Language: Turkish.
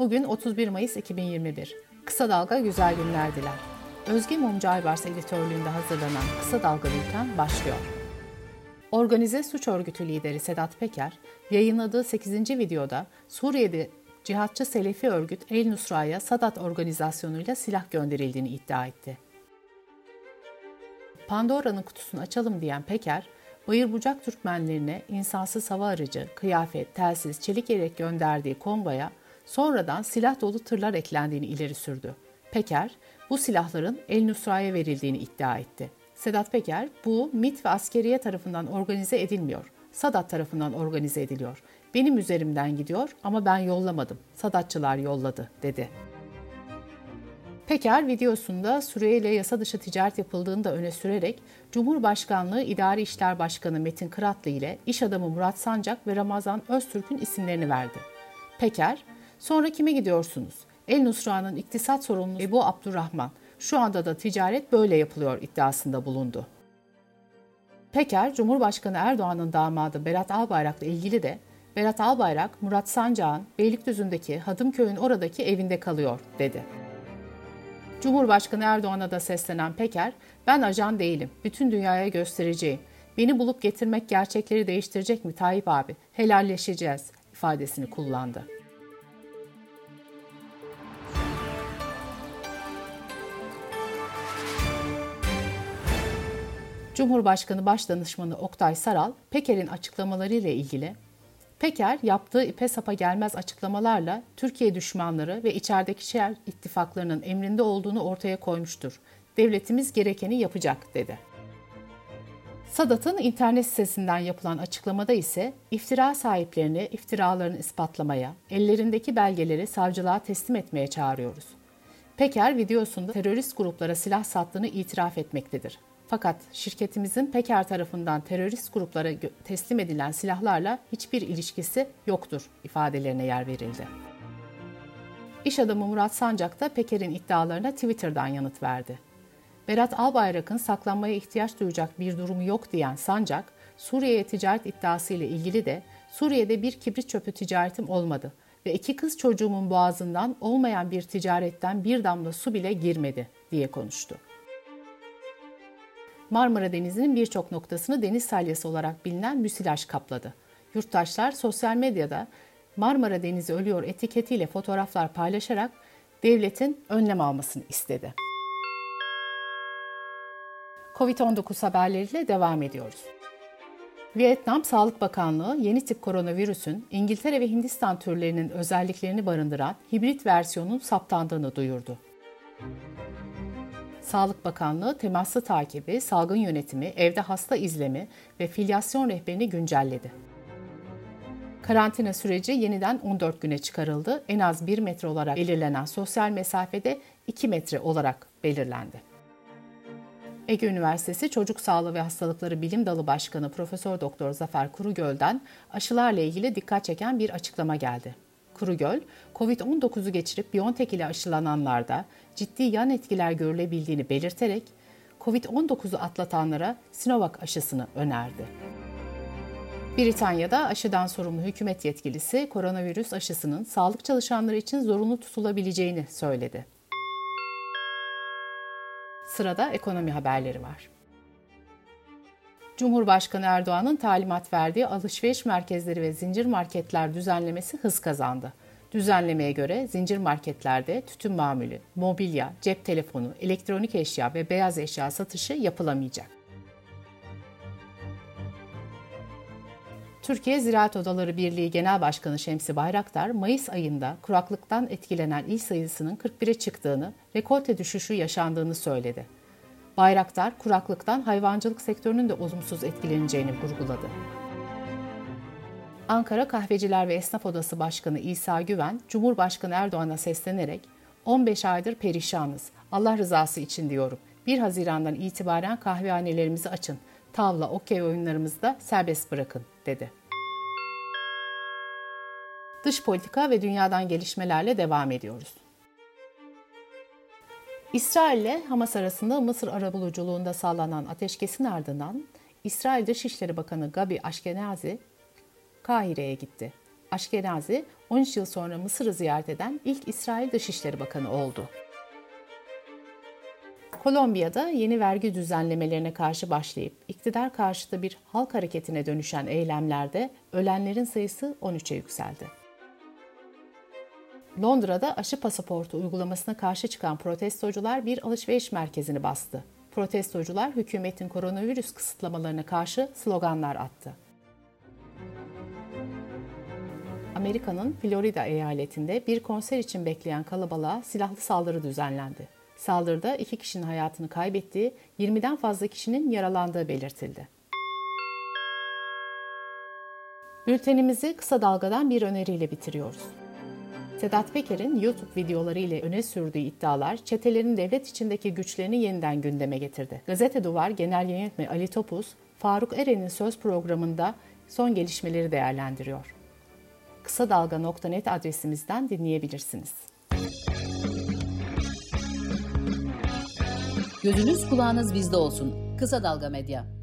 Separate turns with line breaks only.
Bugün 31 Mayıs 2021. Kısa Dalga güzel günler diler. Özge Mumcu Aybars editörlüğünde hazırlanan Kısa Dalga Bülten başlıyor. Organize suç örgütü lideri Sedat Peker, yayınladığı 8. videoda Suriye'de cihatçı Selefi örgüt El Nusra'ya Sadat organizasyonuyla silah gönderildiğini iddia etti. Pandora'nın kutusunu açalım diyen Peker, Bayır Bucak Türkmenlerine insansız hava aracı, kıyafet, telsiz, çelik yelek gönderdiği konvoya sonradan silah dolu tırlar eklendiğini ileri sürdü. Peker, bu silahların El Nusra'ya verildiğini iddia etti. Sedat Peker, bu MIT ve askeriye tarafından organize edilmiyor. Sadat tarafından organize ediliyor. Benim üzerimden gidiyor ama ben yollamadım. Sadatçılar yolladı, dedi. Peker videosunda Suriye yasa dışı ticaret yapıldığını da öne sürerek Cumhurbaşkanlığı İdari İşler Başkanı Metin Kıratlı ile iş adamı Murat Sancak ve Ramazan Öztürk'ün isimlerini verdi. Peker, sonra kime gidiyorsunuz? El Nusra'nın iktisat sorumlusu Ebu Abdurrahman, şu anda da ticaret böyle yapılıyor iddiasında bulundu. Peker, Cumhurbaşkanı Erdoğan'ın damadı Berat Albayrak'la ilgili de Berat Albayrak, Murat Sancak'ın Beylikdüzü'ndeki Hadımköy'ün oradaki evinde kalıyor dedi. Cumhurbaşkanı Erdoğan'a da seslenen Peker, ben ajan değilim, bütün dünyaya göstereceğim. Beni bulup getirmek gerçekleri değiştirecek mi Tayyip abi? Helalleşeceğiz ifadesini kullandı. Cumhurbaşkanı Başdanışmanı Oktay Saral, Peker'in açıklamalarıyla ilgili Peker yaptığı ipe sapa gelmez açıklamalarla Türkiye düşmanları ve içerideki şer ittifaklarının emrinde olduğunu ortaya koymuştur. Devletimiz gerekeni yapacak dedi. Sadat'ın internet sitesinden yapılan açıklamada ise iftira sahiplerini iftiralarını ispatlamaya, ellerindeki belgeleri savcılığa teslim etmeye çağırıyoruz. Peker videosunda terörist gruplara silah sattığını itiraf etmektedir. Fakat şirketimizin Peker tarafından terörist gruplara teslim edilen silahlarla hiçbir ilişkisi yoktur ifadelerine yer verildi. İş adamı Murat Sancak da Peker'in iddialarına Twitter'dan yanıt verdi. Berat Albayrak'ın saklanmaya ihtiyaç duyacak bir durumu yok diyen Sancak, Suriye'ye ticaret iddiası ile ilgili de Suriye'de bir kibrit çöpü ticaretim olmadı ve iki kız çocuğumun boğazından olmayan bir ticaretten bir damla su bile girmedi diye konuştu. Marmara Denizi'nin birçok noktasını deniz salyası olarak bilinen müsilaj kapladı. Yurttaşlar sosyal medyada Marmara Denizi ölüyor etiketiyle fotoğraflar paylaşarak devletin önlem almasını istedi. Covid-19 haberleriyle devam ediyoruz. Vietnam Sağlık Bakanlığı yeni tip koronavirüsün İngiltere ve Hindistan türlerinin özelliklerini barındıran hibrit versiyonun saptandığını duyurdu. Sağlık Bakanlığı temaslı takibi, salgın yönetimi, evde hasta izlemi ve filyasyon rehberini güncelledi. Karantina süreci yeniden 14 güne çıkarıldı. En az 1 metre olarak belirlenen sosyal mesafede 2 metre olarak belirlendi. Ege Üniversitesi Çocuk Sağlığı ve Hastalıkları Bilim Dalı Başkanı Profesör Doktor Zafer Kurugöl'den aşılarla ilgili dikkat çeken bir açıklama geldi. Kurugöl, COVID-19'u geçirip Biontech ile aşılananlarda ciddi yan etkiler görülebildiğini belirterek COVID-19'u atlatanlara Sinovac aşısını önerdi. Britanya'da aşıdan sorumlu hükümet yetkilisi koronavirüs aşısının sağlık çalışanları için zorunlu tutulabileceğini söyledi. Sırada ekonomi haberleri var. Cumhurbaşkanı Erdoğan'ın talimat verdiği alışveriş merkezleri ve zincir marketler düzenlemesi hız kazandı. Düzenlemeye göre zincir marketlerde tütün mamülü, mobilya, cep telefonu, elektronik eşya ve beyaz eşya satışı yapılamayacak. Türkiye Ziraat Odaları Birliği Genel Başkanı Şemsi Bayraktar, Mayıs ayında kuraklıktan etkilenen il sayısının 41'e çıktığını, rekolte düşüşü yaşandığını söyledi. Bayraktar, kuraklıktan hayvancılık sektörünün de olumsuz etkileneceğini vurguladı. Ankara Kahveciler ve Esnaf Odası Başkanı İsa Güven, Cumhurbaşkanı Erdoğan'a seslenerek 15 aydır perişanız. Allah rızası için diyorum. 1 Haziran'dan itibaren kahvehanelerimizi açın. Tavla, okey oyunlarımızı da serbest bırakın, dedi. Dış politika ve dünyadan gelişmelerle devam ediyoruz. İsrail ile Hamas arasında Mısır arabuluculuğunda sağlanan ateşkesin ardından İsrail Dışişleri Bakanı Gabi Ashkenazi Kahire'ye gitti. Aşkenazi 13 yıl sonra Mısır'ı ziyaret eden ilk İsrail Dışişleri Bakanı oldu. Kolombiya'da yeni vergi düzenlemelerine karşı başlayıp iktidar karşıtı bir halk hareketine dönüşen eylemlerde ölenlerin sayısı 13'e yükseldi. Londra'da aşı pasaportu uygulamasına karşı çıkan protestocular bir alışveriş merkezini bastı. Protestocular hükümetin koronavirüs kısıtlamalarına karşı sloganlar attı. Amerika'nın Florida eyaletinde bir konser için bekleyen kalabalığa silahlı saldırı düzenlendi. Saldırıda iki kişinin hayatını kaybettiği, 20'den fazla kişinin yaralandığı belirtildi. Bültenimizi kısa dalgadan bir öneriyle bitiriyoruz. Sedat Peker'in YouTube videoları ile öne sürdüğü iddialar çetelerin devlet içindeki güçlerini yeniden gündeme getirdi. Gazete Duvar Genel Yönetmeni Ali Topuz, Faruk Eren'in söz programında son gelişmeleri değerlendiriyor. Kısa Dalga.net adresimizden dinleyebilirsiniz.
Gözünüz kulağınız bizde olsun. Kısa Dalga Medya.